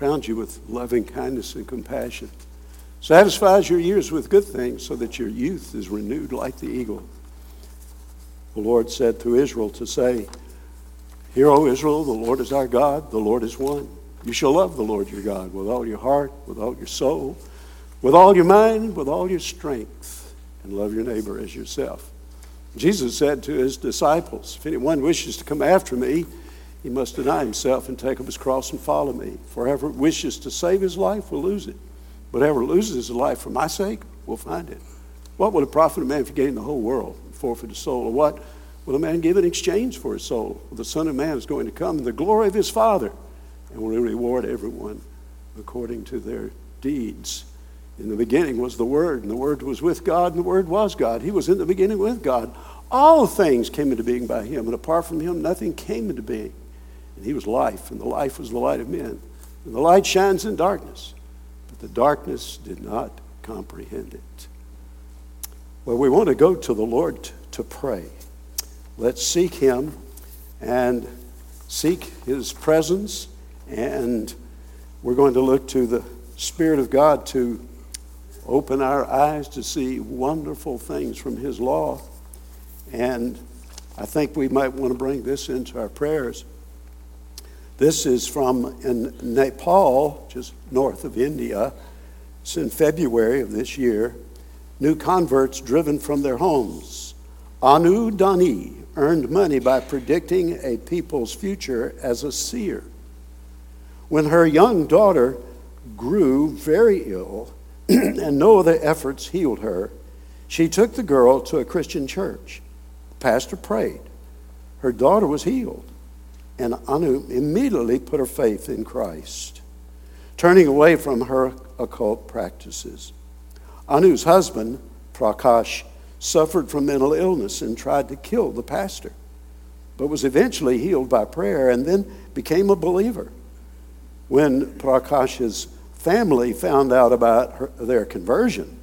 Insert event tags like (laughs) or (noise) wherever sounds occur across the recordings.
crowned you with loving kindness and compassion, satisfies your years with good things so that your youth is renewed like the eagle. The Lord said to Israel to say, Hear, O Israel, the Lord is our God, the Lord is one. You shall love the Lord your God with all your heart, with all your soul, with all your mind, with all your strength, and love your neighbor as yourself. Jesus said to his disciples, If anyone wishes to come after me, he must deny himself and take up his cross and follow me. For whoever wishes to save his life will lose it. But whoever loses his life for my sake will find it. What would it profit a man if he gained the whole world and forfeit his soul? Or what will a man give in exchange for his soul? Well, the Son of Man is going to come in the glory of his Father and will reward everyone according to their deeds. In the beginning was the Word, and the Word was with God, and the Word was God. He was in the beginning with God. All things came into being by Him, and apart from Him, nothing came into being. And He was life, and the life was the light of men. And the light shines in darkness, but the darkness did not comprehend it. Well, we want to go to the Lord to pray. Let's seek Him and seek His presence, and we're going to look to the Spirit of God to open our eyes to see wonderful things from His law. And I think we might want to bring this into our prayers. This is from in Nepal, just north of India. It's in February of this year. New converts driven from their homes. Anu Dani earned money by predicting a people's future as a seer. When her young daughter grew very ill, (clears throat) and no other efforts healed her, she took the girl to a Christian church. The pastor prayed. Her daughter was healed, and Anu immediately put her faith in Christ, turning away from her occult practices. Anu's husband, Prakash, suffered from mental illness and tried to kill the pastor, but was eventually healed by prayer and then became a believer. When Prakash's family found out about her, their conversion,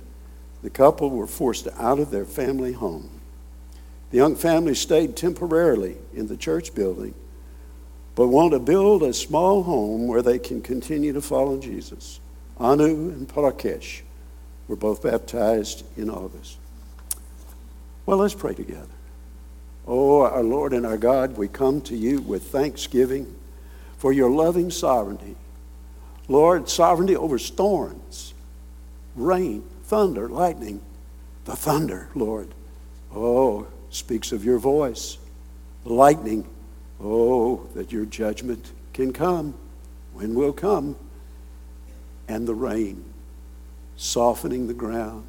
the couple were forced out of their family home. The young family stayed temporarily in the church building, but want to build a small home where they can continue to follow Jesus. Anu and Parakesh were both baptized in August. Well, let's pray together. Oh, our Lord and our God, we come to you with thanksgiving for your loving sovereignty Lord, sovereignty over storms, rain, thunder, lightning. The thunder, Lord, oh, speaks of your voice. The lightning, oh, that your judgment can come, when will come. And the rain, softening the ground,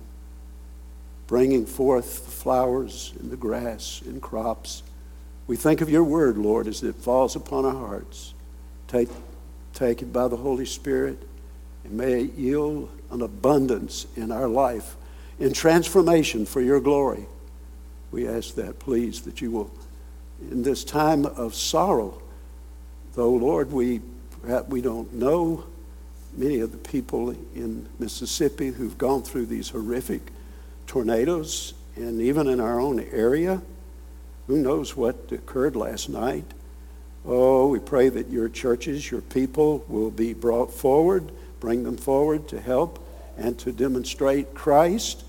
bringing forth the flowers and the grass and crops. We think of your word, Lord, as it falls upon our hearts. Take take it by the Holy Spirit, and may it yield an abundance in our life, in transformation for your glory. We ask that, please, that you will, in this time of sorrow, though, Lord, we we don't know many of the people in Mississippi who've gone through these horrific tornadoes, and even in our own area, who knows what occurred last night? Oh, we pray that your churches, your people will be brought forward, bring them forward to help and to demonstrate Christ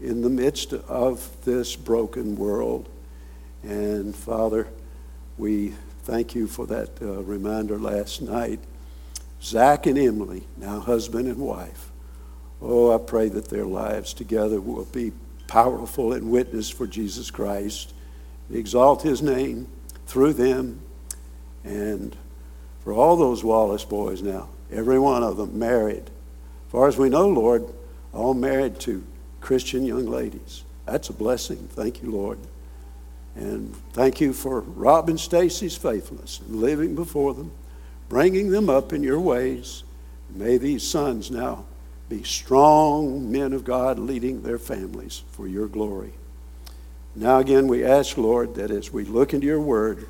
in the midst of this broken world. And Father, we thank you for that uh, reminder last night. Zach and Emily, now husband and wife. Oh, I pray that their lives together will be powerful and witness for Jesus Christ. exalt his name through them and for all those Wallace boys now, every one of them married. As far as we know, Lord, all married to Christian young ladies. That's a blessing. Thank you, Lord. And thank you for Rob and Stacy's faithfulness and living before them, bringing them up in your ways. May these sons now be strong men of God leading their families for your glory. Now, again, we ask, Lord, that as we look into your word,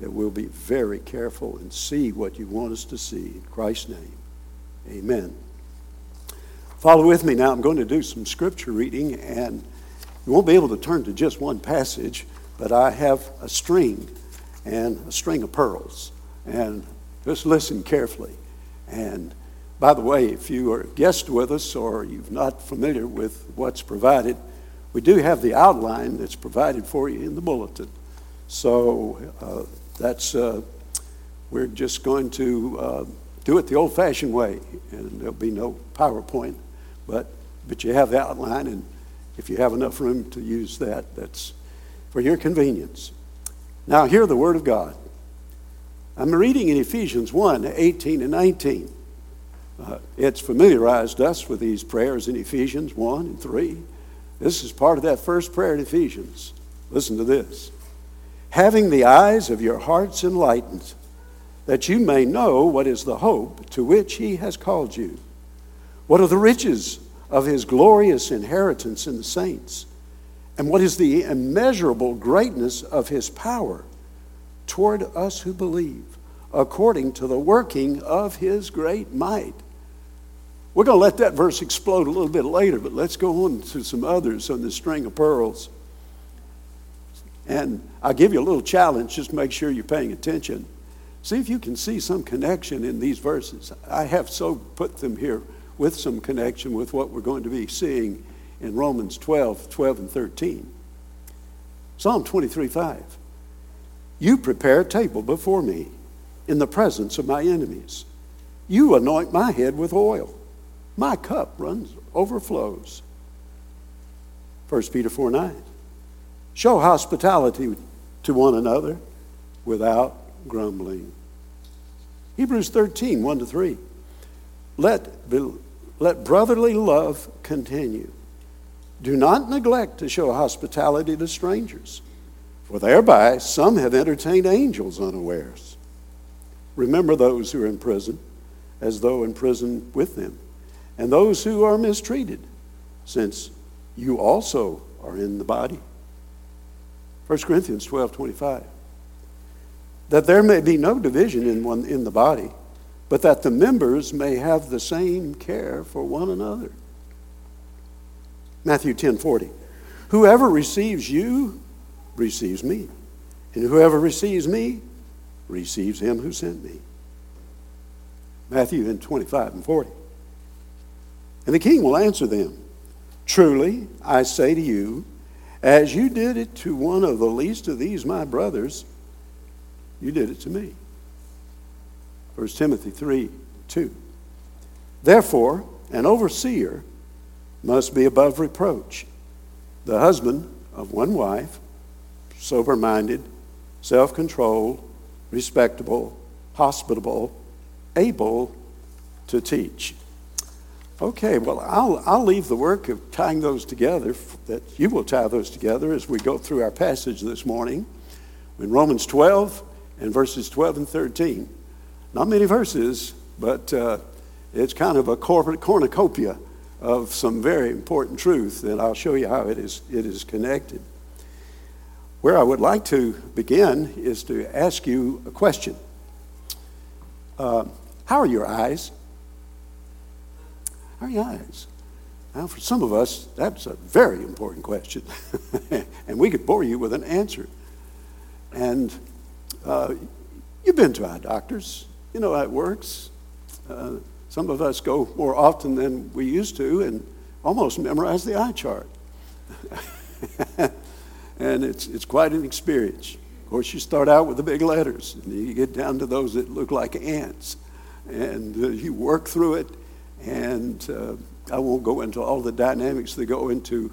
that we'll be very careful and see what you want us to see. In Christ's name, amen. Follow with me now. I'm going to do some scripture reading, and you won't be able to turn to just one passage, but I have a string and a string of pearls. And just listen carefully. And by the way, if you are a guest with us or you're not familiar with what's provided, we do have the outline that's provided for you in the bulletin. So uh, that's, uh, we're just going to uh, do it the old fashioned way, and there'll be no PowerPoint, but, but you have the outline, and if you have enough room to use that, that's for your convenience. Now, hear the Word of God. I'm reading in Ephesians 1 18 and 19. Uh, it's familiarized us with these prayers in Ephesians 1 and 3. This is part of that first prayer in Ephesians. Listen to this. Having the eyes of your hearts enlightened, that you may know what is the hope to which he has called you. What are the riches of his glorious inheritance in the saints? And what is the immeasurable greatness of his power toward us who believe, according to the working of his great might? We're going to let that verse explode a little bit later, but let's go on to some others on the string of pearls. And I'll give you a little challenge, just make sure you're paying attention. See if you can see some connection in these verses. I have so put them here with some connection with what we're going to be seeing in Romans 12, 12 and 13. Psalm 23, 5. You prepare a table before me in the presence of my enemies. You anoint my head with oil. My cup runs, overflows. 1 Peter 4 9. Show hospitality to one another without grumbling. Hebrews 13 1 to 3. Let, let brotherly love continue. Do not neglect to show hospitality to strangers, for thereby some have entertained angels unawares. Remember those who are in prison, as though in prison with them and those who are mistreated, since you also are in the body. 1 Corinthians 12 25. That there may be no division in, one, in the body, but that the members may have the same care for one another. Matthew 10 40. Whoever receives you receives me, and whoever receives me receives him who sent me. Matthew 25 and 40. And the king will answer them Truly, I say to you, as you did it to one of the least of these my brothers, you did it to me. 1 Timothy 3 2. Therefore, an overseer must be above reproach, the husband of one wife, sober minded, self controlled, respectable, hospitable, able to teach. Okay, well, I'll, I'll leave the work of tying those together, that you will tie those together as we go through our passage this morning in Romans 12 and verses 12 and 13. Not many verses, but uh, it's kind of a corporate cornucopia of some very important truth, and I'll show you how it is, it is connected. Where I would like to begin is to ask you a question uh, How are your eyes? How are your eyes? Now, for some of us, that's a very important question, (laughs) and we could bore you with an answer. And uh, you've been to eye doctors, you know how it works. Uh, some of us go more often than we used to and almost memorize the eye chart. (laughs) and it's, it's quite an experience. Of course, you start out with the big letters, and you get down to those that look like ants. And uh, you work through it, and uh, I won't go into all the dynamics that go into,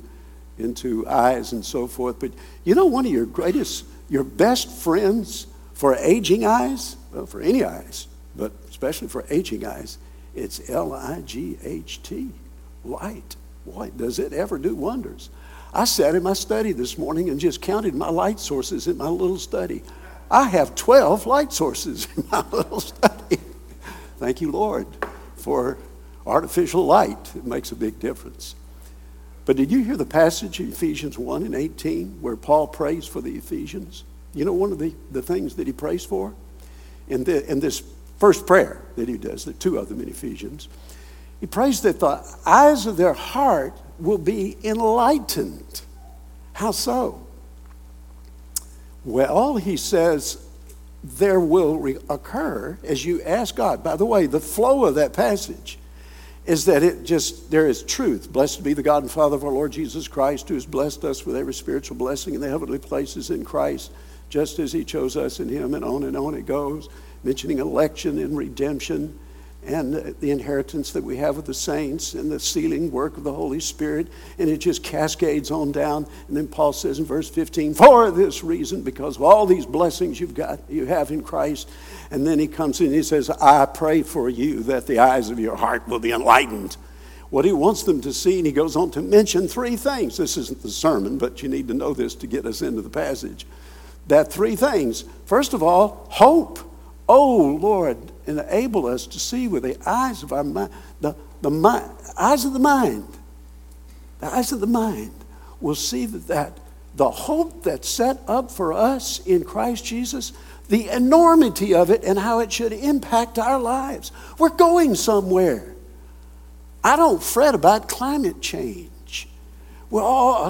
into eyes and so forth. But you know, one of your greatest, your best friends for aging eyes, well, for any eyes, but especially for aging eyes, it's L I G H T, light. Boy, does it ever do wonders. I sat in my study this morning and just counted my light sources in my little study. I have 12 light sources in my (laughs) little study. Thank you, Lord, for artificial light. It makes a big difference. But did you hear the passage in Ephesians 1 and 18 where Paul prays for the Ephesians? You know one of the, the things that he prays for? In, the, in this first prayer that he does, the two of them in Ephesians, he prays that the eyes of their heart will be enlightened. How so? Well, he says, there will re- occur as you ask God. By the way, the flow of that passage is that it just, there is truth. Blessed be the God and Father of our Lord Jesus Christ, who has blessed us with every spiritual blessing in the heavenly places in Christ, just as he chose us in him, and on and on it goes, mentioning election and redemption and the inheritance that we have with the saints and the sealing work of the Holy Spirit. And it just cascades on down. And then Paul says in verse 15, for this reason, because of all these blessings you've got, you have in Christ. And then he comes in and he says, I pray for you that the eyes of your heart will be enlightened. What he wants them to see, and he goes on to mention three things. This isn't the sermon, but you need to know this to get us into the passage. That three things. First of all, hope. Oh, Lord, enable us to see with the eyes of our mind, the, the mind, eyes of the mind, the eyes of the mind will see that, that the hope that's set up for us in Christ Jesus, the enormity of it and how it should impact our lives. We're going somewhere. I don't fret about climate change. Well, all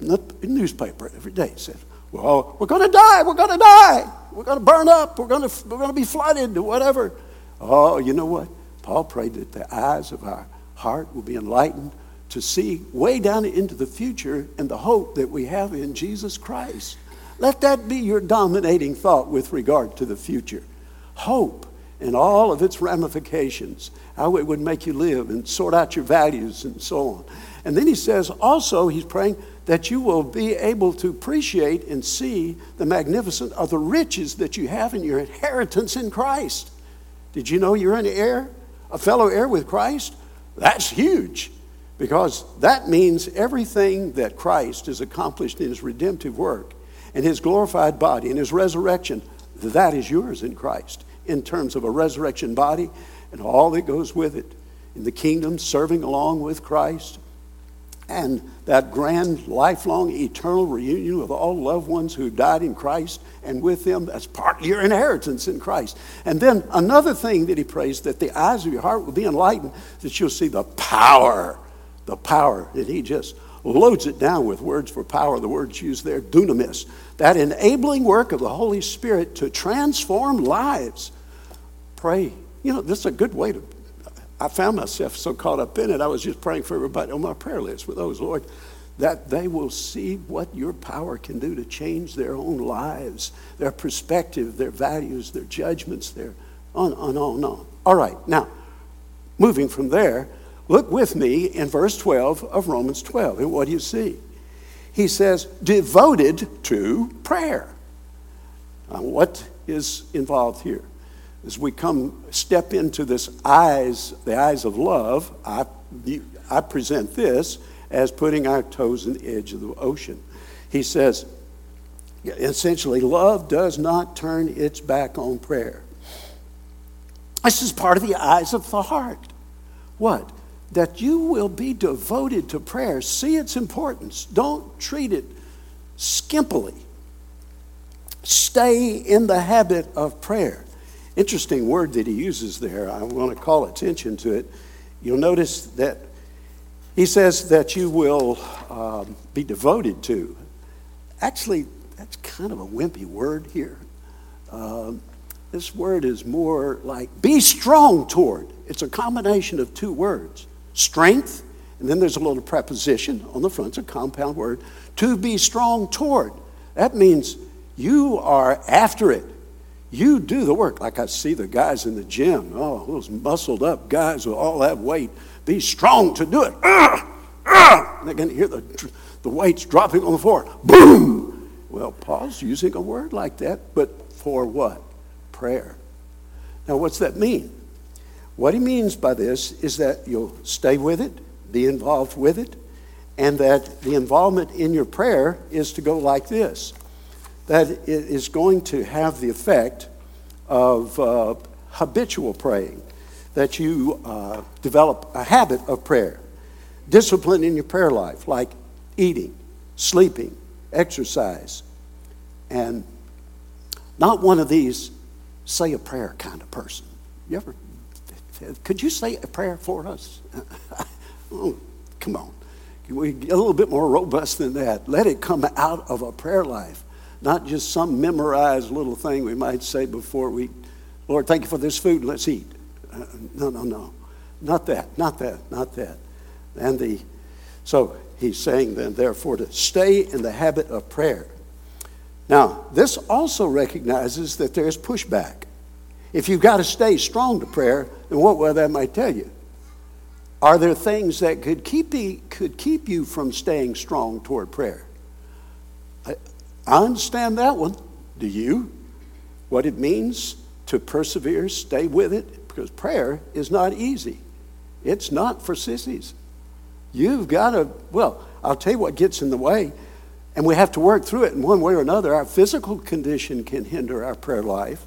the newspaper every day says, well, we're going to die, we're going to die. We're going to burn up. We're going to, we're going to be flooded whatever. Oh, you know what? Paul prayed that the eyes of our heart will be enlightened to see way down into the future and the hope that we have in Jesus Christ. Let that be your dominating thought with regard to the future. Hope and all of its ramifications, how it would make you live and sort out your values and so on. And then he says also, he's praying that you will be able to appreciate and see the magnificent of the riches that you have in your inheritance in Christ. Did you know you're an heir, a fellow heir with Christ? That's huge because that means everything that Christ has accomplished in his redemptive work and his glorified body and his resurrection, that is yours in Christ in terms of a resurrection body and all that goes with it. In the kingdom, serving along with Christ, and that grand, lifelong, eternal reunion with all loved ones who died in Christ and with them, that's part of your inheritance in Christ. And then another thing that he prays that the eyes of your heart will be enlightened, that you'll see the power, the power that he just loads it down with words for power. The words used there, dunamis, that enabling work of the Holy Spirit to transform lives. Pray. You know, this is a good way to I found myself so caught up in it, I was just praying for everybody on my prayer list with those, Lord, that they will see what your power can do to change their own lives, their perspective, their values, their judgments, their on, on, on, on. All right, now, moving from there, look with me in verse 12 of Romans 12. And what do you see? He says, devoted to prayer. Now, what is involved here? As we come step into this eyes, the eyes of love, I, I present this as putting our toes in the edge of the ocean. He says, essentially, love does not turn its back on prayer. This is part of the eyes of the heart. What? That you will be devoted to prayer. See its importance. Don't treat it skimpily. Stay in the habit of prayer interesting word that he uses there. I want to call attention to it. You'll notice that he says that you will um, be devoted to. Actually, that's kind of a wimpy word here. Um, this word is more like be strong toward. It's a combination of two words strength, and then there's a little preposition on the front, it's a compound word, to be strong toward. That means you are after it. You do the work. Like I see the guys in the gym, oh, those muscled up guys with all that weight. Be strong to do it. Uh, uh, they're going to hear the, the weights dropping on the floor. Boom! Well, Paul's using a word like that, but for what? Prayer. Now, what's that mean? What he means by this is that you'll stay with it, be involved with it, and that the involvement in your prayer is to go like this that it is going to have the effect of uh, habitual praying, that you uh, develop a habit of prayer, discipline in your prayer life, like eating, sleeping, exercise, and not one of these say a prayer kind of person. You ever, could you say a prayer for us? (laughs) oh, come on. Can We get a little bit more robust than that. Let it come out of a prayer life not just some memorized little thing we might say before we, Lord, thank you for this food, let's eat. Uh, no, no, no. Not that, not that, not that. And the, so he's saying then, therefore, to stay in the habit of prayer. Now, this also recognizes that there's pushback. If you've got to stay strong to prayer, then what will that might tell you? Are there things that could keep, you, could keep you from staying strong toward prayer? I, understand that one. Do you? What it means to persevere, stay with it, because prayer is not easy. It's not for sissies. You've got to, well, I'll tell you what gets in the way, and we have to work through it in one way or another. Our physical condition can hinder our prayer life.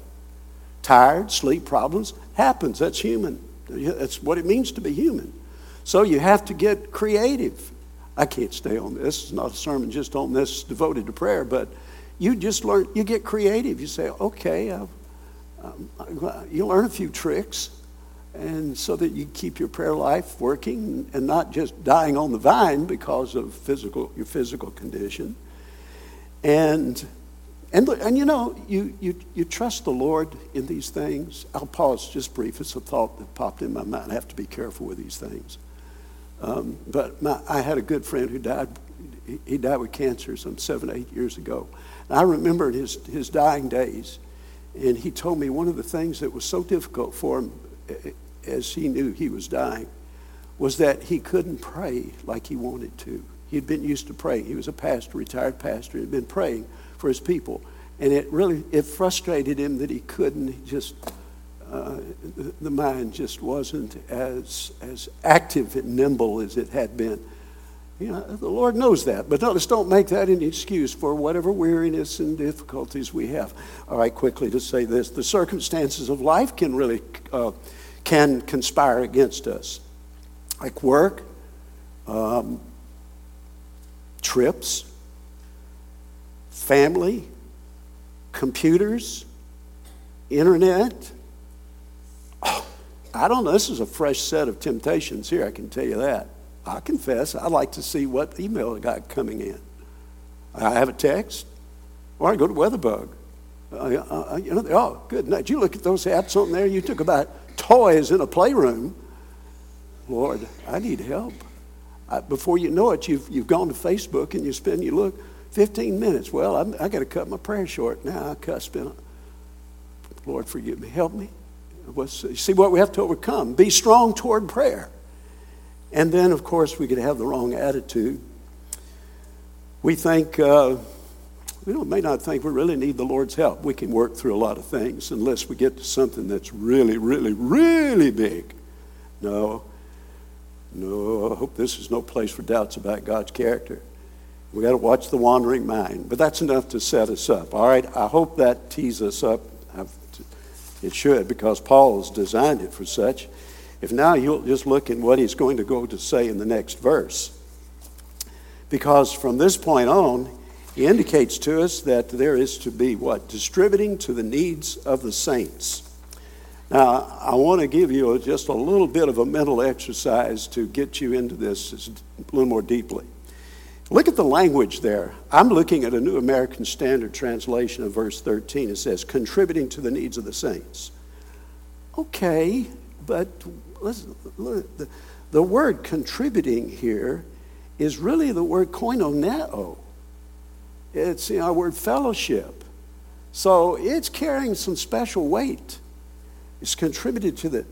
Tired, sleep problems happens. That's human. That's what it means to be human. So you have to get creative. I can't stay on this. It's not a sermon just on this devoted to prayer, but you just learn, you get creative. You say, okay, um, you learn a few tricks, and so that you keep your prayer life working and not just dying on the vine because of physical, your physical condition. And and, and you know, you, you, you trust the Lord in these things. I'll pause just brief. It's a thought that popped in my mind. I have to be careful with these things. Um, but my, I had a good friend who died. He died with cancer some seven, eight years ago. And I remembered his, his dying days. And he told me one of the things that was so difficult for him as he knew he was dying was that he couldn't pray like he wanted to. He'd been used to praying. He was a pastor, retired pastor. He'd been praying for his people. And it really, it frustrated him that he couldn't just uh, the mind just wasn't as, as active and nimble as it had been. You know, the Lord knows that, but let's don't make that an excuse for whatever weariness and difficulties we have. All right, quickly to say this: the circumstances of life can really uh, can conspire against us, like work, um, trips, family, computers, internet I don't know. This is a fresh set of temptations here, I can tell you that. I confess, I'd like to see what email I got coming in. I have a text, or I go to Weatherbug. Uh, uh, uh, you know, oh, good night. You look at those apps on there, you took about toys in a playroom. Lord, I need help. I, before you know it, you've, you've gone to Facebook and you spend, you look, 15 minutes. Well, I'm, i got to cut my prayer short now. I cut, spend, Lord, forgive me. Help me see what we have to overcome. Be strong toward prayer. And then, of course, we could have the wrong attitude. We think, uh, we may not think we really need the Lord's help. We can work through a lot of things unless we get to something that's really, really, really big. No, no, I hope this is no place for doubts about God's character. We got to watch the wandering mind. But that's enough to set us up. All right, I hope that tees us up. I've it should, because Paul has designed it for such. If now you'll just look at what he's going to go to say in the next verse. Because from this point on, he indicates to us that there is to be what? Distributing to the needs of the saints. Now, I want to give you just a little bit of a mental exercise to get you into this a little more deeply. Look at the language there. I'm looking at a New American Standard translation of verse 13. It says, contributing to the needs of the saints. Okay, but look, the, the word contributing here is really the word koinoneo. It's you know, our word fellowship. So it's carrying some special weight. It's contributed to the,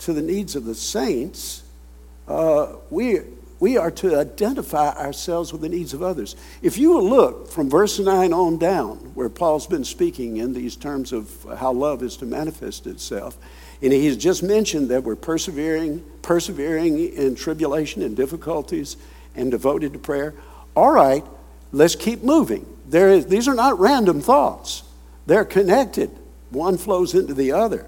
to the needs of the saints. Uh, we, we are to identify ourselves with the needs of others. If you look from verse 9 on down, where Paul's been speaking in these terms of how love is to manifest itself, and he's just mentioned that we're persevering, persevering in tribulation and difficulties and devoted to prayer. All right, let's keep moving. There is, these are not random thoughts, they're connected. One flows into the other.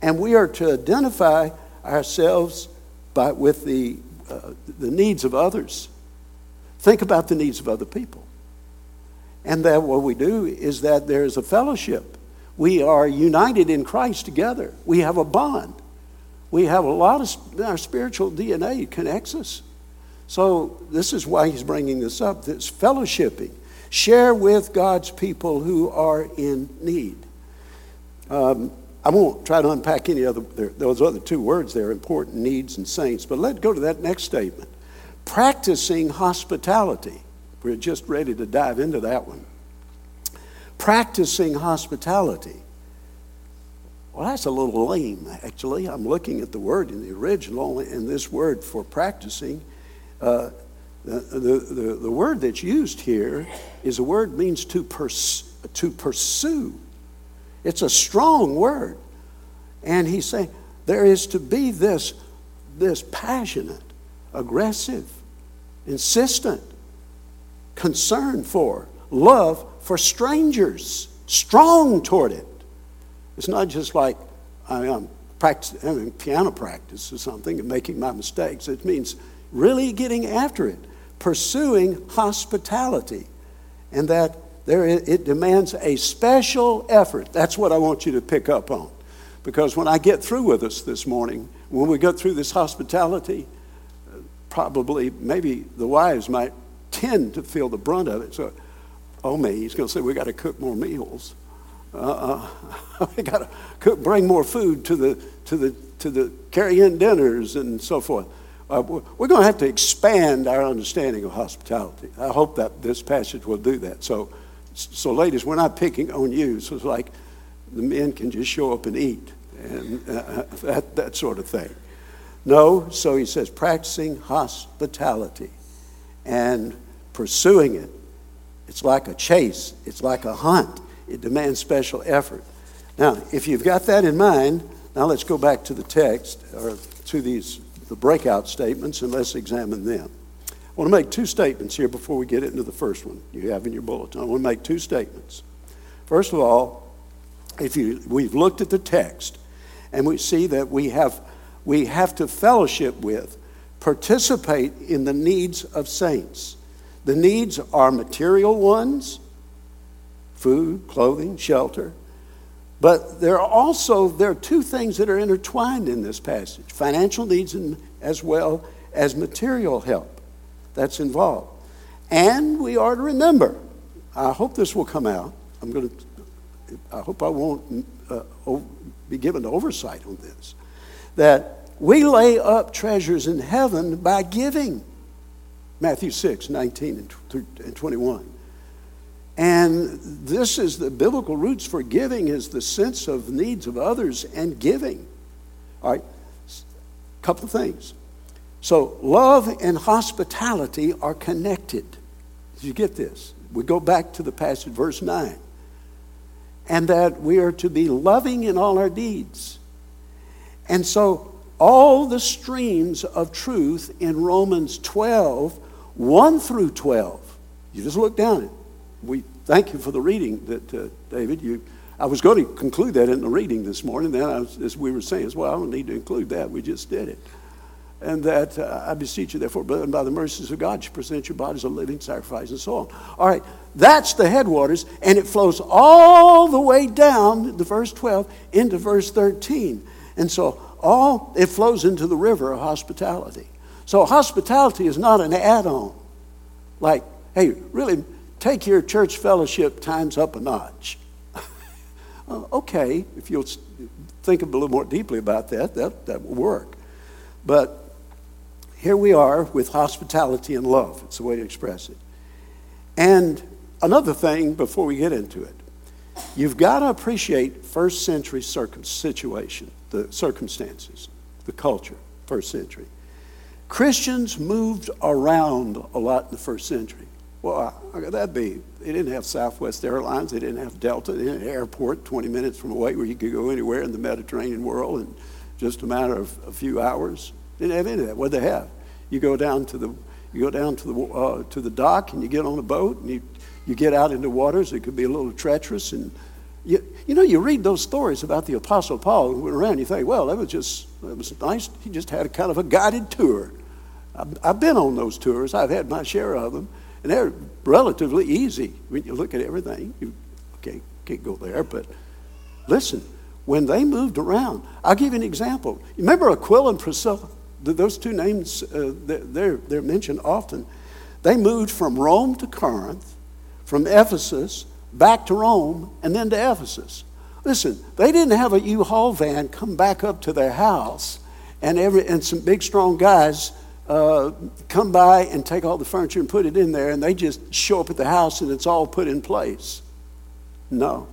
And we are to identify ourselves by, with the uh, the needs of others. Think about the needs of other people. And that what we do is that there is a fellowship. We are united in Christ together. We have a bond. We have a lot of our spiritual DNA connects us. So this is why he's bringing this up. This fellowshipping. Share with God's people who are in need. Um, I won't try to unpack any other, those other two words there, important needs and saints, but let's go to that next statement. Practicing hospitality. We're just ready to dive into that one. Practicing hospitality. Well, that's a little lame, actually. I'm looking at the word in the original, and this word for practicing, uh, the, the, the, word that's used here is a word means to, pers- to pursue. It's a strong word. And he's saying there is to be this, this passionate, aggressive, insistent concern for, love for strangers, strong toward it. It's not just like I am practicing having piano practice or something and making my mistakes. It means really getting after it, pursuing hospitality, and that there it demands a special effort. That's what I want you to pick up on, because when I get through with us this morning, when we go through this hospitality, probably maybe the wives might tend to feel the brunt of it. So, oh me, he's going to say we got to cook more meals. Uh, (laughs) we got to cook, bring more food to the to the to the carry-in dinners and so forth. Uh, we're going to have to expand our understanding of hospitality. I hope that this passage will do that. So, so ladies, we're not picking on you. So it's like the men can just show up and eat and uh, that that sort of thing. No, so he says practicing hospitality and pursuing it. It's like a chase. It's like a hunt it demands special effort. Now, if you've got that in mind, now let's go back to the text or to these the breakout statements and let's examine them. I want to make two statements here before we get into the first one you have in your bulletin. I want to make two statements. First of all, if you we've looked at the text and we see that we have we have to fellowship with, participate in the needs of saints. The needs are material ones, food, clothing, shelter. But there are also there are two things that are intertwined in this passage: financial needs and as well as material help that's involved. And we are to remember. I hope this will come out. I'm going to. I hope I won't uh, be given oversight on this. That we lay up treasures in heaven by giving. Matthew 6, 19 and 21. And this is the biblical roots for giving is the sense of needs of others and giving. All right, a couple of things. So love and hospitality are connected. Did you get this? We go back to the passage, verse 9. And that we are to be loving in all our deeds. And so all the streams of truth in Romans 12, 1 through 12, you just look down it we thank you for the reading that uh, David. You, I was going to conclude that in the reading this morning. Then, was, as we were saying, well, I don't need to include that. We just did it. And that uh, I beseech you, therefore, and by the mercies of God, you present your bodies a living sacrifice and so on. All right, that's the headwaters, and it flows all the way down the verse 12 into verse 13. And so all it flows into the river of hospitality. So hospitality is not an add-on. Like, hey, really take your church fellowship times up a notch. (laughs) Uh, okay, if you'll think a little more deeply about that, that, that will work. But here we are with hospitality and love. It's the way to express it. And another thing before we get into it, you've got to appreciate first century circum- situation, the circumstances, the culture, first century. Christians moved around a lot in the first century. Well, how could that be? They didn't have Southwest Airlines. They didn't have Delta. They didn't have an airport 20 minutes from away where you could go anywhere in the Mediterranean world in just a matter of a few hours. Didn't have any of that. What they have? You go down to the you go down to the uh, to the dock and you get on a boat and you you get out into waters. It could be a little treacherous and you, you know you read those stories about the Apostle Paul who went around. You think, well, that was just that was nice. He just had a kind of a guided tour. I've, I've been on those tours. I've had my share of them. And they're relatively easy when you look at everything. You okay, can't go there, but listen, when they moved around, I'll give you an example. Remember Aquila and Priscilla? Those two names, uh, they're, they're mentioned often. They moved from Rome to Corinth, from Ephesus back to Rome and then to Ephesus. Listen, they didn't have a U-Haul van come back up to their house and, every, and some big, strong guys uh, come by and take all the furniture and put it in there, and they just show up at the house and it's all put in place. No.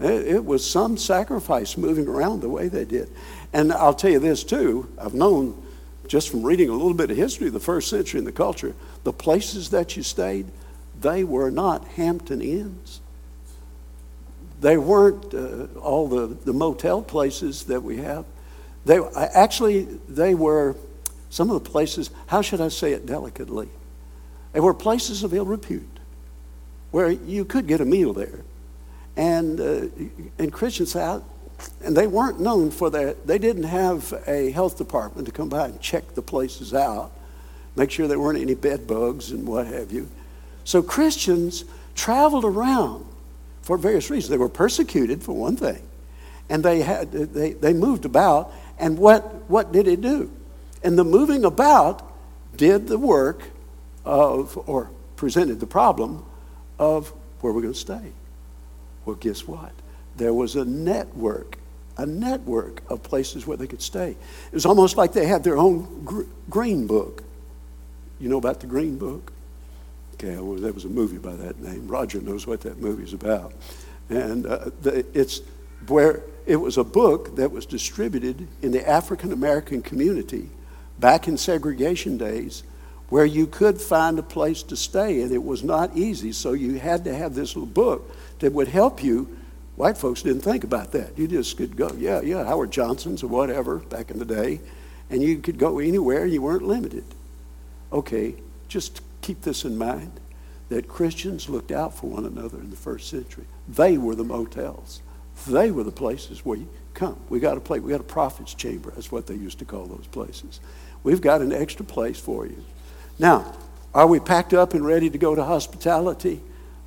It, it was some sacrifice moving around the way they did. And I'll tell you this too I've known just from reading a little bit of history of the first century and the culture, the places that you stayed, they were not Hampton Inns. They weren't uh, all the, the motel places that we have. They actually they were some of the places. How should I say it delicately? They were places of ill repute, where you could get a meal there, and uh, and Christians out, and they weren't known for their. They didn't have a health department to come by and check the places out, make sure there weren't any bed bugs and what have you. So Christians traveled around for various reasons. They were persecuted for one thing, and they had they, they moved about and what, what did it do? And the moving about did the work of, or presented the problem of where we're going to stay. Well, guess what? There was a network, a network of places where they could stay. It was almost like they had their own gr- green book. You know about the green book? Okay, well, there was a movie by that name. Roger knows what that movie is about. And uh, the, it's where it was a book that was distributed in the African American community back in segregation days where you could find a place to stay, and it was not easy. So you had to have this little book that would help you. White folks didn't think about that. You just could go, yeah, yeah, Howard Johnson's or whatever back in the day, and you could go anywhere, and you weren't limited. Okay, just keep this in mind that Christians looked out for one another in the first century. They were the motels. They were the places where you come. We got a place. We got a prophet's chamber. That's what they used to call those places. We've got an extra place for you. Now, are we packed up and ready to go to hospitality?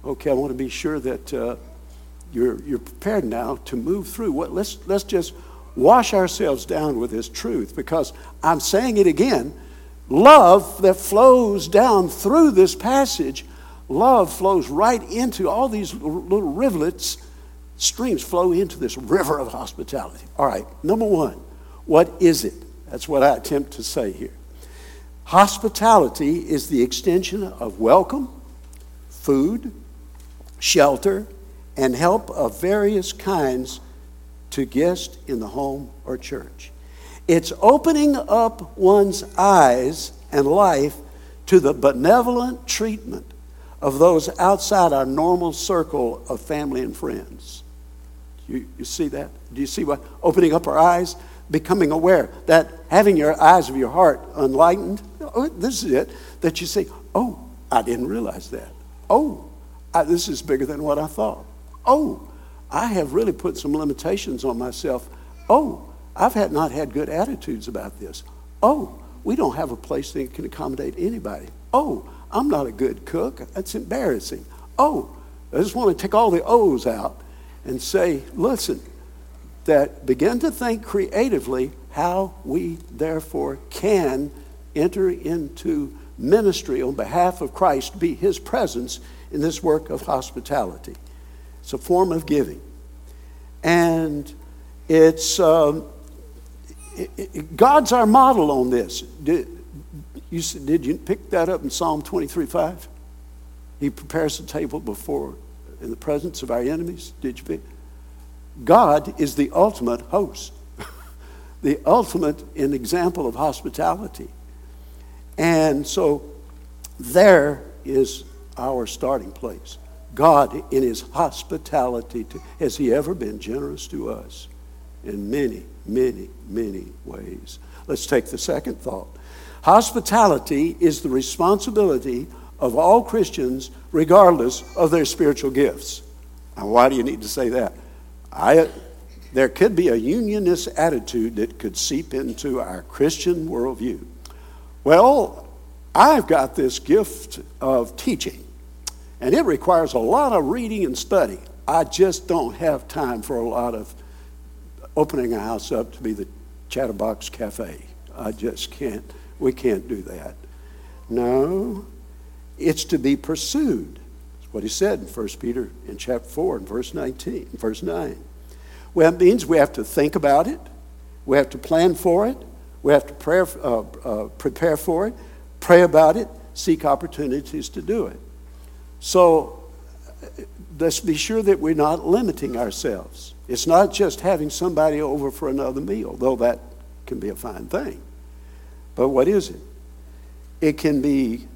Okay, I want to be sure that uh, you're, you're prepared now to move through. What, let's, let's just wash ourselves down with this truth because I'm saying it again. Love that flows down through this passage, love flows right into all these little rivulets streams flow into this river of hospitality. All right, number one, what is it? That's what I attempt to say here. Hospitality is the extension of welcome, food, shelter, and help of various kinds to guests in the home or church. It's opening up one's eyes and life to the benevolent treatment of those outside our normal circle of family and friends. You, you see that? Do you see what? Opening up our eyes, becoming aware that having your eyes of your heart enlightened, oh, this is it, that you say, oh, I didn't realize that. Oh, I, this is bigger than what I thought. Oh, I have really put some limitations on myself. Oh, I've had not had good attitudes about this. Oh, we don't have a place that can accommodate anybody. Oh, I'm not a good cook. That's embarrassing. Oh, I just want to take all the O's out and say, listen, that begin to think creatively how we therefore can enter into ministry on behalf of Christ, be his presence in this work of hospitality. It's a form of giving. And it's um, it, it, God's our model on this. Did you, did you pick that up in Psalm 23 5? He prepares the table before in the presence of our enemies? Did you pick? God is the ultimate host, (laughs) the ultimate in example of hospitality. And so there is our starting place. God, in his hospitality, to, has he ever been generous to us? In many, many, many ways. Let's take the second thought. Hospitality is the responsibility of all Christians, regardless of their spiritual gifts. Now, why do you need to say that? I, there could be a unionist attitude that could seep into our Christian worldview. Well, I've got this gift of teaching, and it requires a lot of reading and study. I just don't have time for a lot of opening a house up to be the Chatterbox Cafe. I just can't, we can't do that. No, it's to be pursued. That's what he said in 1 Peter in chapter 4 and verse 19, verse 9. Well, it means we have to think about it, we have to plan for it, we have to pray, uh, uh, prepare for it, pray about it, seek opportunities to do it. So uh, let's be sure that we're not limiting ourselves. It's not just having somebody over for another meal, though that can be a fine thing. But what is it? It can be,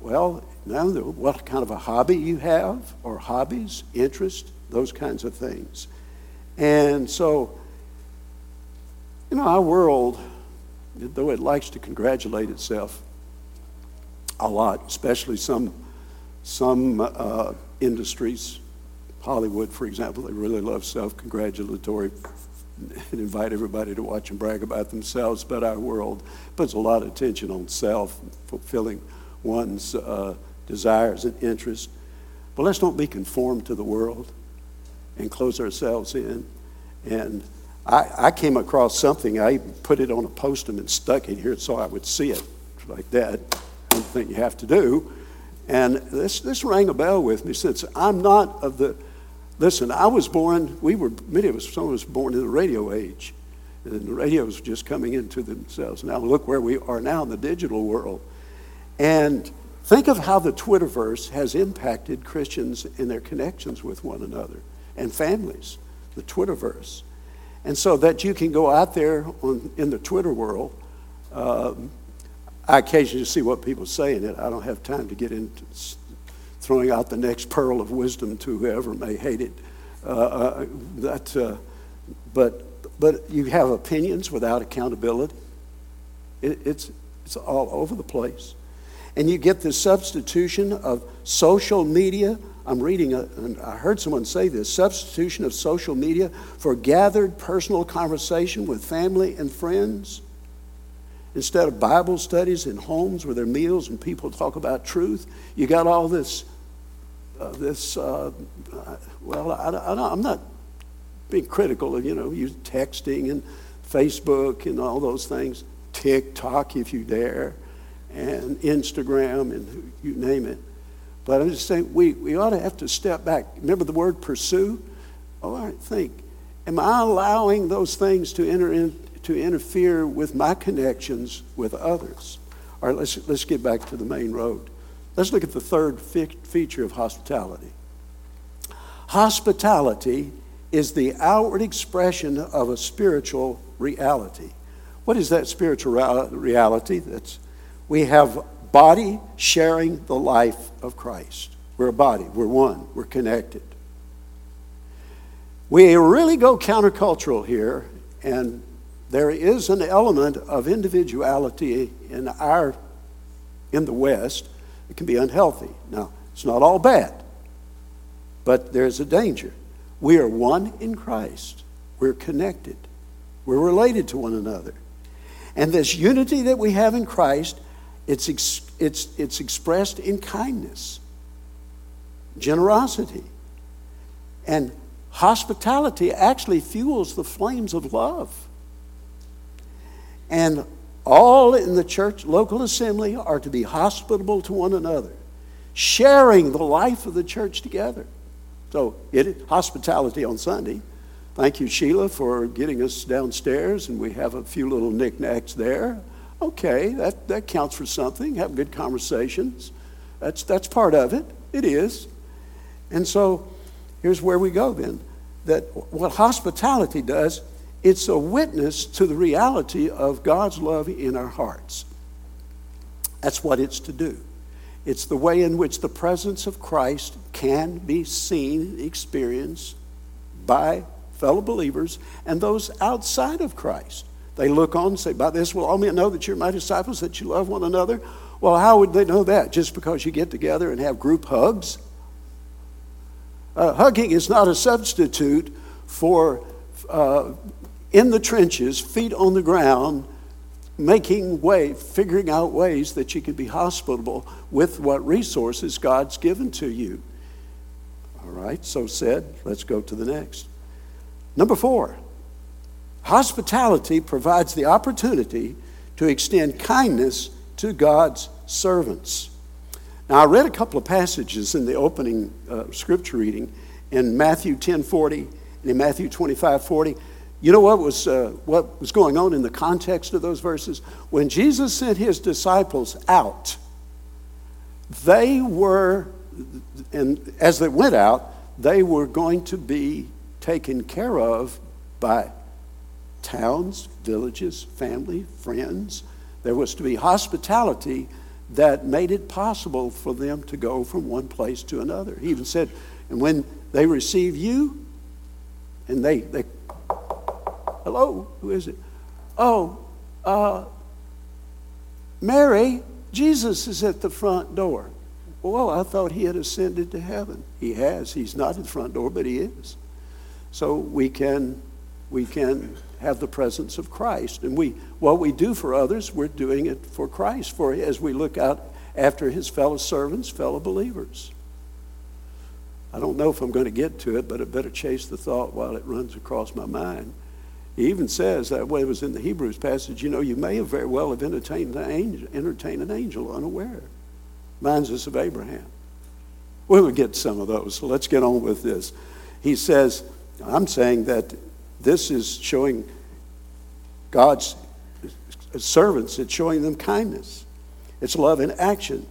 well, what kind of a hobby you have, or hobbies, interest, those kinds of things. And so, you know, our world, though it likes to congratulate itself a lot, especially some, some uh, industries, Hollywood, for example, they really love self congratulatory and invite everybody to watch and brag about themselves. But our world puts a lot of attention on self, fulfilling one's uh, desires and interests. But let's don't be conformed to the world and close ourselves in. And I, I came across something, I put it on a post and stuck it here so I would see it like that. One thing you have to do. And this, this rang a bell with me since I'm not of the, listen, I was born, we were, many of us, some of us born in the radio age. And the radios just coming into themselves. Now look where we are now in the digital world. And Think of how the Twitterverse has impacted Christians in their connections with one another and families, the Twitterverse. And so that you can go out there on, in the Twitter world. Um, I occasionally see what people say in it. I don't have time to get into throwing out the next pearl of wisdom to whoever may hate it. Uh, uh, that, uh, but, but you have opinions without accountability. It, it's, it's all over the place and you get the substitution of social media. I'm reading, a, and I heard someone say this substitution of social media for gathered personal conversation with family and friends. Instead of Bible studies in homes where there are meals and people talk about truth, you got all this, uh, this uh, well, I, am not being critical of, you know, you texting and Facebook and all those things, TikTok if you dare and Instagram and you name it. But I'm just saying we, we ought to have to step back. Remember the word pursue? Oh, all right, think. Am I allowing those things to enter in, to interfere with my connections with others? All right, let's, let's get back to the main road. Let's look at the third feature of hospitality. Hospitality is the outward expression of a spiritual reality. What is that spiritual reality? That's we have body sharing the life of Christ. We're a body, we're one, we're connected. We really go countercultural here, and there is an element of individuality in our in the West that can be unhealthy. Now, it's not all bad, but there's a danger. We are one in Christ. We're connected. We're related to one another. And this unity that we have in Christ it's, ex- it's, it's expressed in kindness, generosity. And hospitality actually fuels the flames of love. And all in the church, local assembly, are to be hospitable to one another, sharing the life of the church together. So, it, hospitality on Sunday. Thank you, Sheila, for getting us downstairs, and we have a few little knickknacks there. Okay, that, that counts for something. Have good conversations. That's, that's part of it. It is. And so here's where we go then. That what hospitality does, it's a witness to the reality of God's love in our hearts. That's what it's to do. It's the way in which the presence of Christ can be seen, experienced by fellow believers and those outside of Christ. They look on and say, By this will all men know that you're my disciples, that you love one another. Well, how would they know that? Just because you get together and have group hugs? Uh, hugging is not a substitute for uh, in the trenches, feet on the ground, making way, figuring out ways that you can be hospitable with what resources God's given to you. All right, so said, let's go to the next. Number four, Hospitality provides the opportunity to extend kindness to God's servants. Now, I read a couple of passages in the opening uh, scripture reading in Matthew 10 40 and in Matthew 25 40. You know what was, uh, what was going on in the context of those verses? When Jesus sent his disciples out, they were, and as they went out, they were going to be taken care of by towns, villages, family, friends. There was to be hospitality that made it possible for them to go from one place to another. He even said, and when they receive you, and they, they hello, who is it? Oh, uh, Mary, Jesus is at the front door. Well, I thought he had ascended to heaven. He has. He's not at the front door, but he is. So we can, we can have the presence of Christ. And we, what we do for others, we're doing it for Christ, for as we look out after his fellow servants, fellow believers. I don't know if I'm going to get to it, but I better chase the thought while it runs across my mind. He even says that it was in the Hebrews passage, you know, you may have very well have entertained an angel, entertained an angel unaware. Reminds us of Abraham. We will get some of those, so let's get on with this. He says, I'm saying that this is showing God's servants, it's showing them kindness. It's love in action.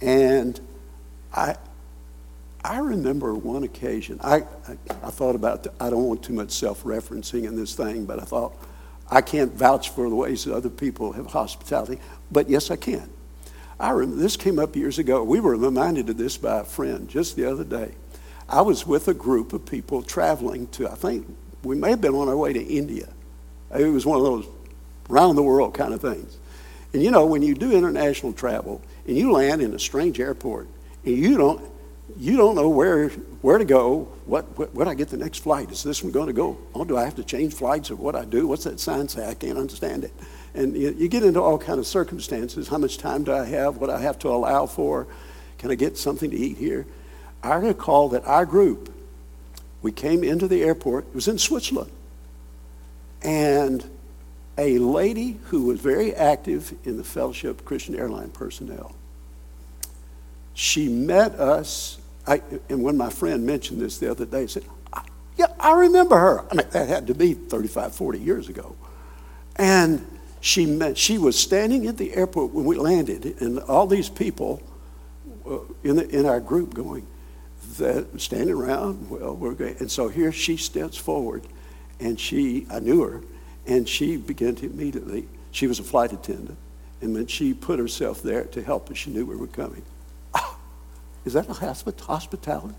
And I, I remember one occasion, I, I, I thought about, the, I don't want too much self referencing in this thing, but I thought, I can't vouch for the ways that other people have hospitality, but yes, I can. I remember, this came up years ago. We were reminded of this by a friend just the other day. I was with a group of people traveling to, I think, we may have been on our way to India. It was one of those round the world kind of things. And you know, when you do international travel and you land in a strange airport and you don't, you don't know where, where to go, what, what, where do I get the next flight? Is this one going to go? Oh, do I have to change flights or what I do? What's that sign say? I can't understand it. And you, you get into all kind of circumstances. How much time do I have? What I have to allow for? Can I get something to eat here? I recall that our group, we came into the airport, it was in Switzerland, and a lady who was very active in the Fellowship Christian Airline personnel, she met us, I, and when my friend mentioned this the other day, said, yeah, I remember her. I mean, that had to be 35, 40 years ago. And she met, she was standing at the airport when we landed, and all these people uh, in, the, in our group going, that standing around, well, we're going. And so here she steps forward, and she, I knew her, and she began to immediately, she was a flight attendant, and when she put herself there to help us, she knew we were coming. Is that hospitality?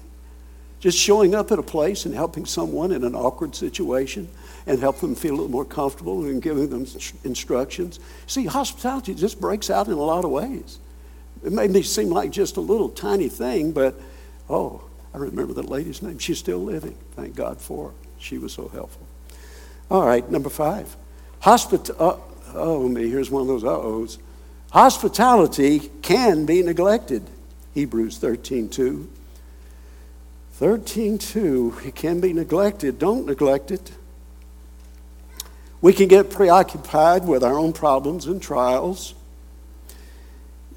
Just showing up at a place and helping someone in an awkward situation and help them feel a little more comfortable and giving them instructions. See, hospitality just breaks out in a lot of ways. It may seem like just a little tiny thing, but oh, I remember the lady's name. She's still living. Thank God for her. She was so helpful. All right, number five. Hospit- uh, oh, me, here's one of those uh-ohs. Hospitality can be neglected. Hebrews 13:2. 13:2, It can be neglected. Don't neglect it. We can get preoccupied with our own problems and trials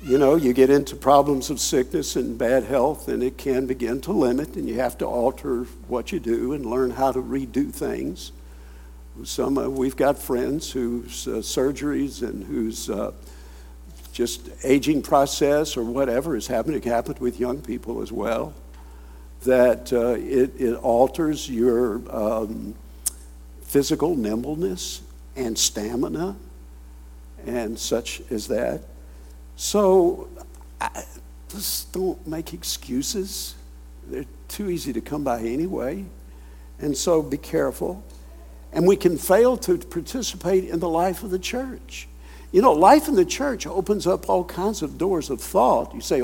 you know, you get into problems of sickness and bad health, and it can begin to limit, and you have to alter what you do and learn how to redo things. Some uh, we've got friends whose uh, surgeries and whose uh, just aging process or whatever is happening. It happened with young people as well. That uh, it, it alters your um, physical nimbleness and stamina and such as that. So I, just don't make excuses. They're too easy to come by anyway. And so be careful. And we can fail to participate in the life of the church. You know, life in the church opens up all kinds of doors of thought. You say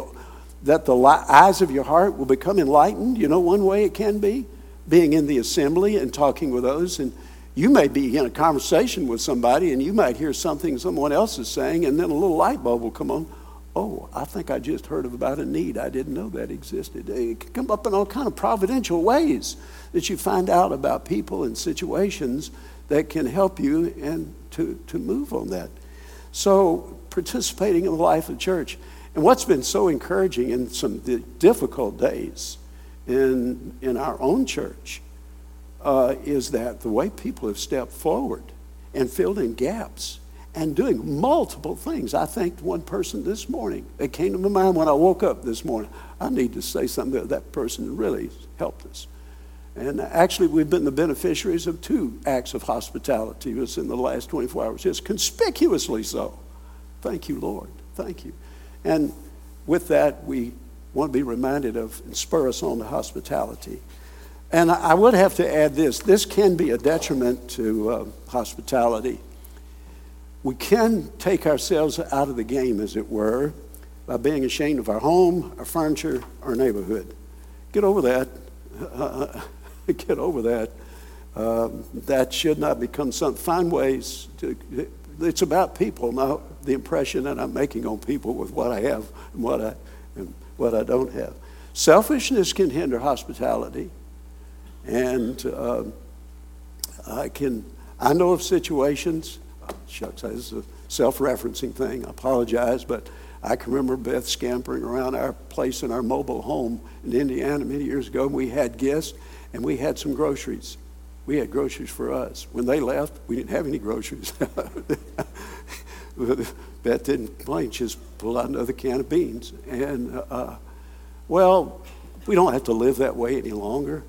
that the eyes of your heart will become enlightened. You know, one way it can be being in the assembly and talking with others and you may be in a conversation with somebody and you might hear something someone else is saying, and then a little light bulb will come on. Oh, I think I just heard about a need. I didn't know that existed. It can come up in all kind of providential ways that you find out about people and situations that can help you and to, to move on that. So participating in the life of the church. And what's been so encouraging in some difficult days in, in our own church uh, is that the way people have stepped forward and filled in gaps and doing multiple things. I thanked one person this morning. It came to my mind when I woke up this morning. I need to say something to that person really helped us. And actually, we've been the beneficiaries of two acts of hospitality within the last 24 hours, just conspicuously so. Thank you, Lord. Thank you. And with that, we want to be reminded of and spur us on to hospitality. And I would have to add this this can be a detriment to uh, hospitality. We can take ourselves out of the game, as it were, by being ashamed of our home, our furniture, our neighborhood. Get over that. Uh, get over that. Um, that should not become something. Find ways to. It's about people, not the impression that I'm making on people with what I have and what I, and what I don't have. Selfishness can hinder hospitality. And uh, I can, I know of situations, shucks, this is a self referencing thing, I apologize, but I can remember Beth scampering around our place in our mobile home in Indiana many years ago. We had guests and we had some groceries. We had groceries for us. When they left, we didn't have any groceries. (laughs) Beth didn't complain. She just pulled out another can of beans. And, uh, well, we don't have to live that way any longer.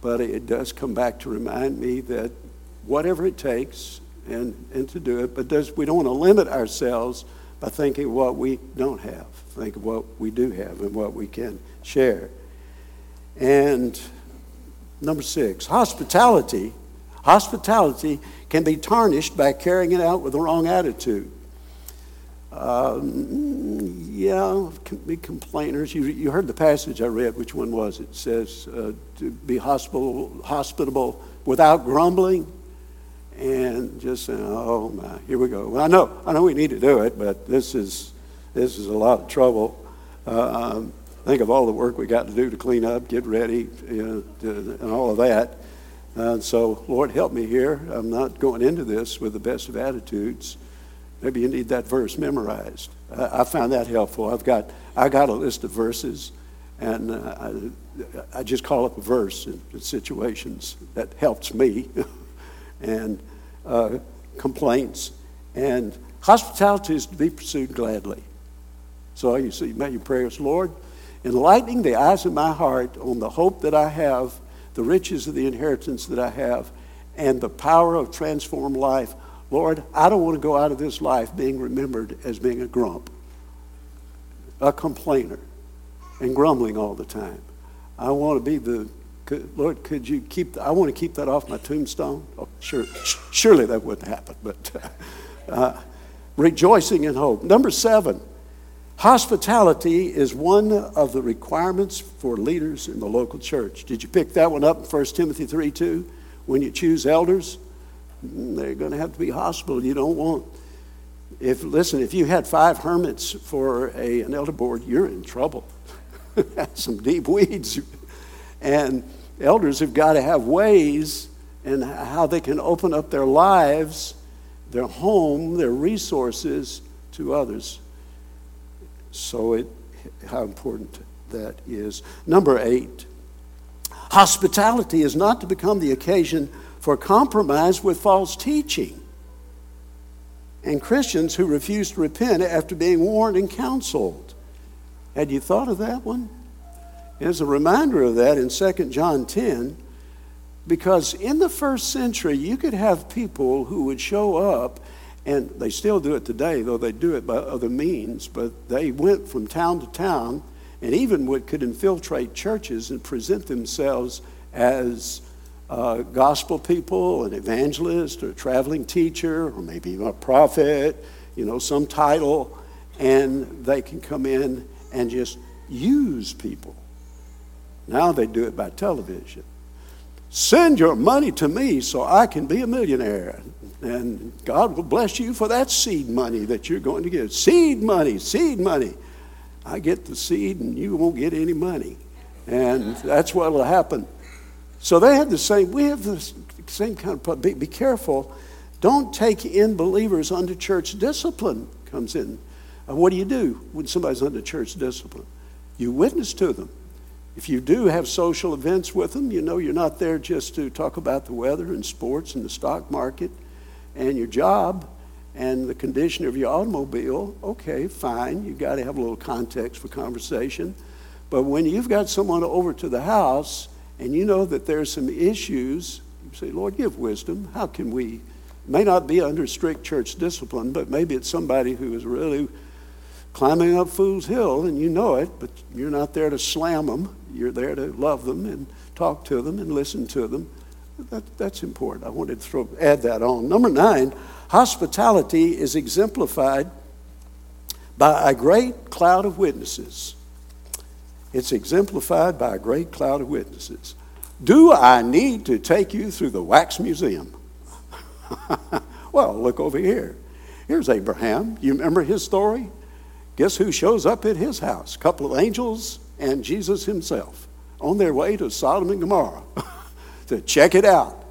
But it does come back to remind me that whatever it takes and, and to do it, but does, we don't want to limit ourselves by thinking what we don't have. Think of what we do have and what we can share. And number six, hospitality. Hospitality can be tarnished by carrying it out with the wrong attitude. Um, yeah, be complainers. You, you heard the passage I read. Which one was it? it says uh, to be hospitable, hospitable without grumbling and just saying, "Oh my, here we go." Well, I know, I know we need to do it, but this is this is a lot of trouble. Uh, um, think of all the work we got to do to clean up, get ready, you know, to, and all of that. Uh, so, Lord, help me here. I'm not going into this with the best of attitudes. Maybe you need that verse memorized. I, I found that helpful. I've got, I got a list of verses, and uh, I, I, just call up a verse in, in situations that helps me, (laughs) and uh, complaints. And hospitality is to be pursued gladly. So you see, make your prayers, Lord, enlightening the eyes of my heart on the hope that I have, the riches of the inheritance that I have, and the power of transformed life Lord, I don't want to go out of this life being remembered as being a grump, a complainer, and grumbling all the time. I want to be the could, Lord, could you keep? I want to keep that off my tombstone. Oh, sure, surely that wouldn't happen. But (laughs) uh, rejoicing in hope. Number seven, hospitality is one of the requirements for leaders in the local church. Did you pick that one up in 1 Timothy three two? When you choose elders, mm, they're going to have to be hospitable. You don't want, if, listen, if you had five hermits for a, an elder board, you're in trouble. (laughs) Some deep weeds. And elders have got to have ways and how they can open up their lives, their home, their resources to others. So it, how important that is. Number eight, hospitality is not to become the occasion for compromise with false teaching and Christians who refuse to repent after being warned and counseled. Had you thought of that one? As a reminder of that in 2 John 10, because in the first century, you could have people who would show up, and they still do it today, though they do it by other means, but they went from town to town and even would, could infiltrate churches and present themselves as uh, gospel people, an evangelist, or a traveling teacher, or maybe even a prophet, you know, some title, and they can come in and just use people. Now they do it by television. Send your money to me so I can be a millionaire. And God will bless you for that seed money that you're going to get. Seed money, seed money. I get the seed and you won't get any money. And that's what will happen. So they had the same, we have the same kind of, be, be careful. Don't take in believers under church discipline comes in. What do you do when somebody's under church discipline? You witness to them. If you do have social events with them, you know you're not there just to talk about the weather and sports and the stock market and your job and the condition of your automobile. Okay, fine. You've got to have a little context for conversation. But when you've got someone over to the house and you know that there's some issues, you say, Lord, give wisdom. How can we? May not be under strict church discipline, but maybe it's somebody who is really climbing up Fool's Hill and you know it, but you're not there to slam them. You're there to love them and talk to them and listen to them. That, that's important. I wanted to throw, add that on. Number nine, hospitality is exemplified by a great cloud of witnesses. It's exemplified by a great cloud of witnesses. Do I need to take you through the wax museum? (laughs) well, look over here. Here's Abraham. You remember his story? Guess who shows up at his house? A couple of angels and Jesus himself on their way to Sodom and Gomorrah (laughs) to check it out.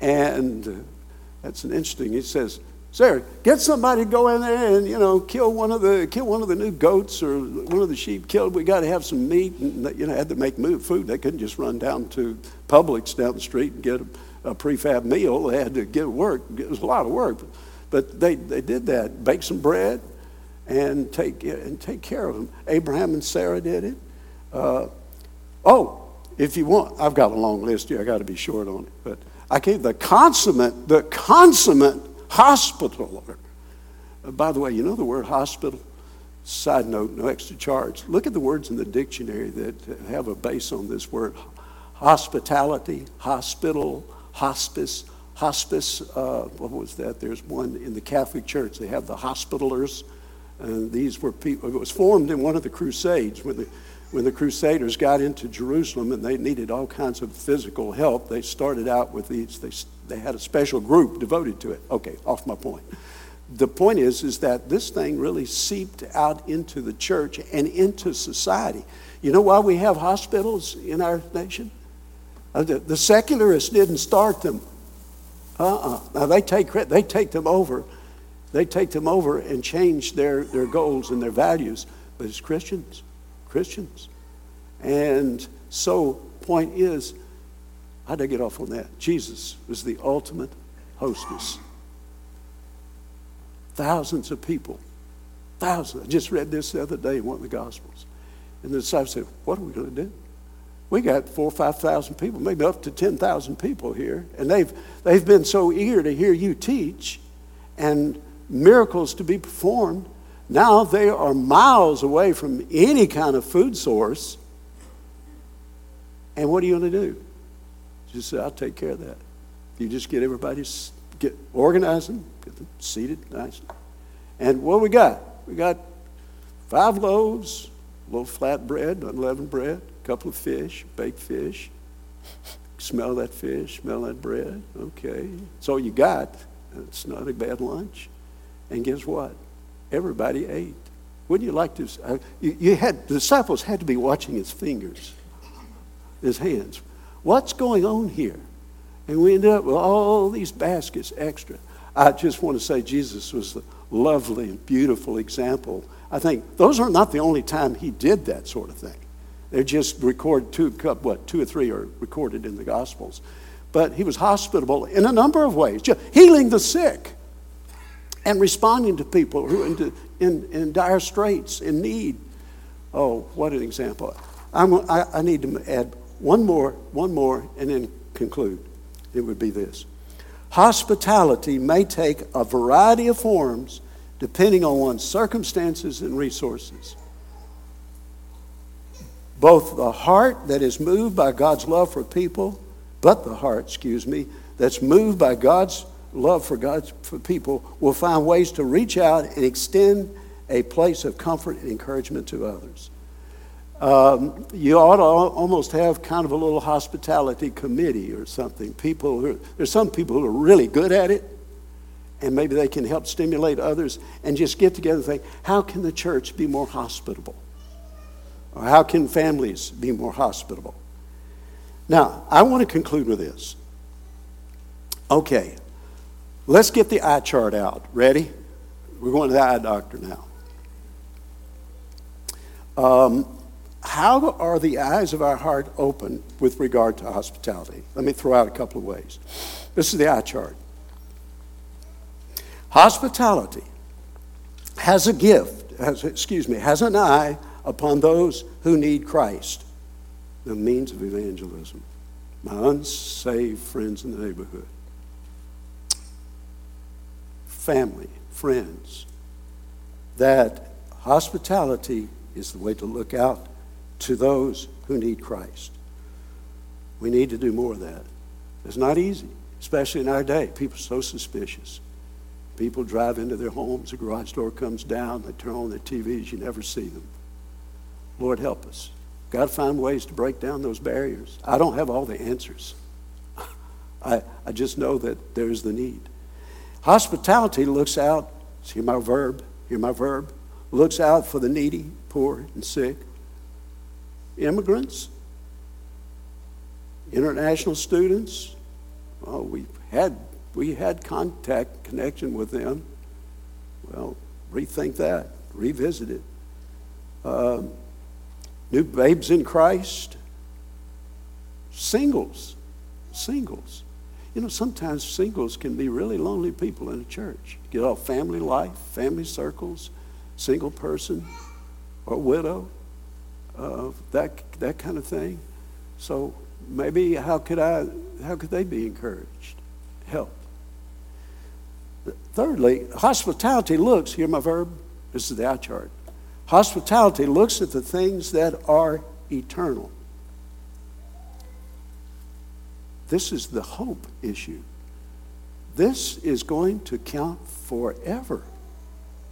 And uh, that's an interesting. He says, Sarah, get somebody to go in there and you know kill one of the kill one of the new goats or one of the sheep killed. We got to have some meat, and you know had to make food. They couldn't just run down to Publix down the street and get a, a prefab meal. They had to get work. It was a lot of work, but they they did that. Bake some bread, and take, and take care of them. Abraham and Sarah did it. Uh, oh, if you want, I've got a long list here. I got to be short on it. But I gave the consummate, the consummate hospitaler. Uh, by the way, you know the word hospital? Side note, no extra charge. Look at the words in the dictionary that have a base on this word hospitality, hospital, hospice. Hospice, uh, what was that? There's one in the Catholic Church. They have the hospitalers. And these were people, it was formed in one of the Crusades when the, when the Crusaders got into Jerusalem and they needed all kinds of physical help. They started out with these, they, they had a special group devoted to it. Okay, off my point. The point is, is that this thing really seeped out into the church and into society. You know why we have hospitals in our nation? Uh, the, the secularists didn't start them. Uh-uh. Now they take, they take them over they take them over and change their, their goals and their values. But it's Christians, Christians. And so, point is, how did I get off on that? Jesus was the ultimate hostess. Thousands of people, thousands. I just read this the other day in one of the Gospels. And the disciples said, What are we going to do? We got four or 5,000 people, maybe up to 10,000 people here. And they've, they've been so eager to hear you teach. And miracles to be performed. Now they are miles away from any kind of food source. And what are you going to do? Just say, I'll take care of that. You just get everybody, get organize them, get them seated nicely. And what we got? We got five loaves, a little flat bread, unleavened bread, a couple of fish, baked fish. Smell that fish, smell that bread. Okay. That's all you got. It's not a bad lunch. And guess what? Everybody ate. Wouldn't you like to? Uh, you, you, had the disciples had to be watching his fingers, his hands. What's going on here? And we ended up with all these baskets extra. I just want to say Jesus was a lovely and beautiful example. I think those are not the only time he did that sort of thing. They're just recorded two, what, two or three are recorded in the Gospels. But he was hospitable in a number of ways, healing the sick and responding to people who are in, in, in dire straits, in need. Oh, what an example. I'm, I, I need to add one more, one more, and then conclude. It would be this Hospitality may take a variety of forms depending on one's circumstances and resources. Both the heart that is moved by God's love for people, but the heart, excuse me, that's moved by God's love for God's for people will find ways to reach out and extend a place of comfort and encouragement to others. Um, you ought to almost have kind of a little hospitality committee or something. People who, there's some people who are really good at it, and maybe they can help stimulate others and just get together and think, how can the church be more hospitable? Or how can families be more hospitable? Now, I want to conclude with this. Okay, Let's get the eye chart out. Ready? We're going to the eye doctor now. Um, how are the eyes of our heart open with regard to hospitality? Let me throw out a couple of ways. This is the eye chart. Hospitality has a gift, has, excuse me, has an eye upon those who need Christ, the means of evangelism. My unsaved friends in the neighborhood, family, friends, that hospitality is the way to look out to those who need Christ. We need to do more of that. It's not easy, especially in our day. People are so suspicious. People drive into their homes, the garage door comes down, they turn on their TVs, you never see them. Lord, help us. Got to find ways to break down those barriers. I don't have all the answers. (laughs) I, I just know that there's the need. Hospitality looks out, see my verb, hear my verb, looks out for the needy, poor, and sick. Immigrants, international students, oh, we had we had contact connection with them. Well, rethink that, revisit it. Um, new babes in Christ, singles, singles. You know, sometimes singles can be really lonely people in a church. Get all family life, family circles, single person or widow, uh, that that kind of thing. So maybe how could I? How could they be encouraged? Help. Thirdly, hospitality looks. Hear my verb. This is the eye chart. Hospitality looks at the things that are eternal. This is the hope issue. This is going to count forever.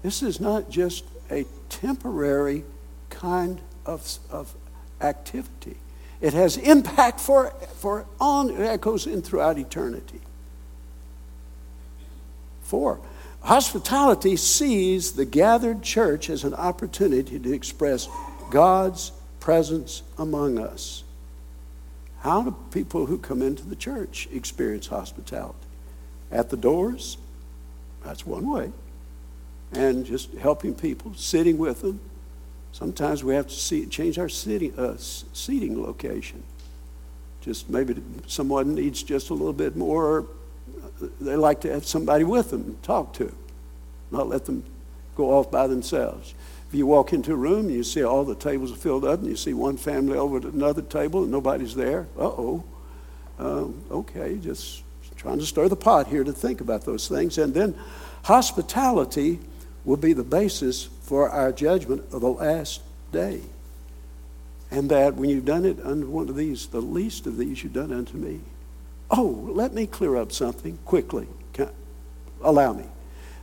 This is not just a temporary kind of, of activity. It has impact for, for on, it echoes in throughout eternity. Four, hospitality sees the gathered church as an opportunity to express God's presence among us. How do people who come into the church experience hospitality? At the doors? That's one way. And just helping people, sitting with them. Sometimes we have to see, change our sitting, uh, seating location. Just maybe someone needs just a little bit more. They like to have somebody with them to talk to, not let them go off by themselves. If you walk into a room and you see all the tables are filled up and you see one family over at another table and nobody's there, uh-oh. Um, okay, just trying to stir the pot here to think about those things. And then hospitality will be the basis for our judgment of the last day. And that when you've done it under one of these, the least of these you've done unto me. Oh, let me clear up something quickly. Can, allow me.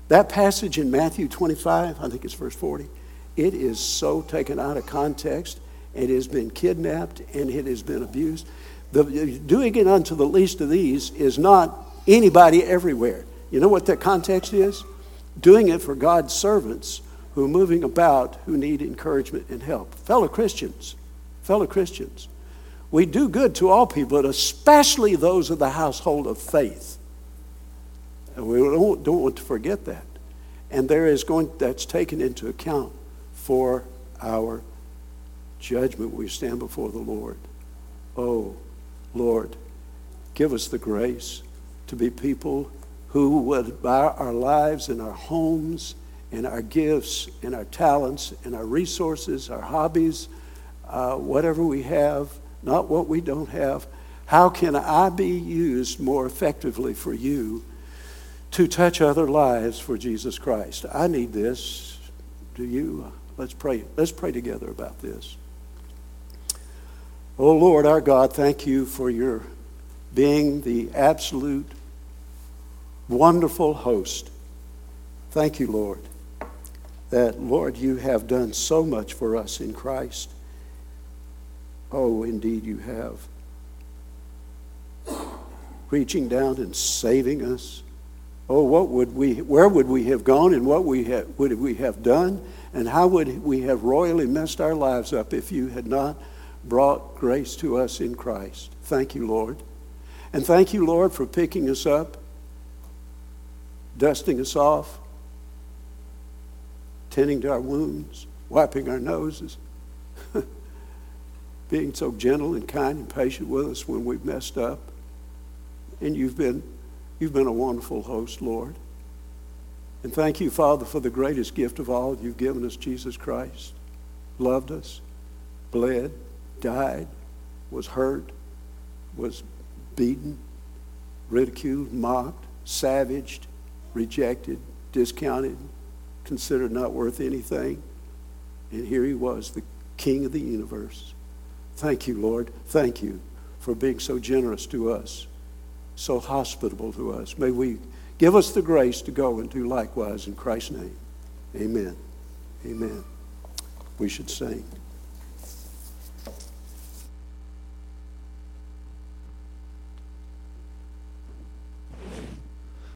That passage in Matthew 25, I think it's verse 40, it is so taken out of context. It has been kidnapped and it has been abused. The, doing it unto the least of these is not anybody everywhere. You know what that context is? Doing it for God's servants who are moving about who need encouragement and help. Fellow Christians, fellow Christians, we do good to all people, but especially those of the household of faith. And we don't, don't want to forget that. And there is going, that's taken into account for our judgment we stand before the Lord. Oh, Lord, give us the grace to be people who would, by our lives and our homes and our gifts and our talents and our resources, our hobbies, uh, whatever we have, not what we don't have, how can I be used more effectively for you to touch other lives for Jesus Christ? I need this. Do you? Let's pray. Let's pray together about this. Oh Lord, our God, thank you for your being the absolute wonderful host. Thank you, Lord, that, Lord, you have done so much for us in Christ. Oh, indeed, you have. Reaching down and saving us. Oh, what would we, where would we have gone and what we have, would we have done and how would we have royally messed our lives up if you had not brought grace to us in Christ? Thank you, Lord. And thank you, Lord, for picking us up, dusting us off, tending to our wounds, wiping our noses, (laughs) being so gentle and kind and patient with us when we've messed up. And you've been, you've been a wonderful host, Lord. And thank you, Father, for the greatest gift of all you've given us, Jesus Christ. Loved us, bled, died, was hurt, was beaten, ridiculed, mocked, savaged, rejected, discounted, considered not worth anything. And here he was, the King of the universe. Thank you, Lord. Thank you for being so generous to us, so hospitable to us. May we give us the grace to go and do likewise in Christ's name. Amen. Amen. We should sing.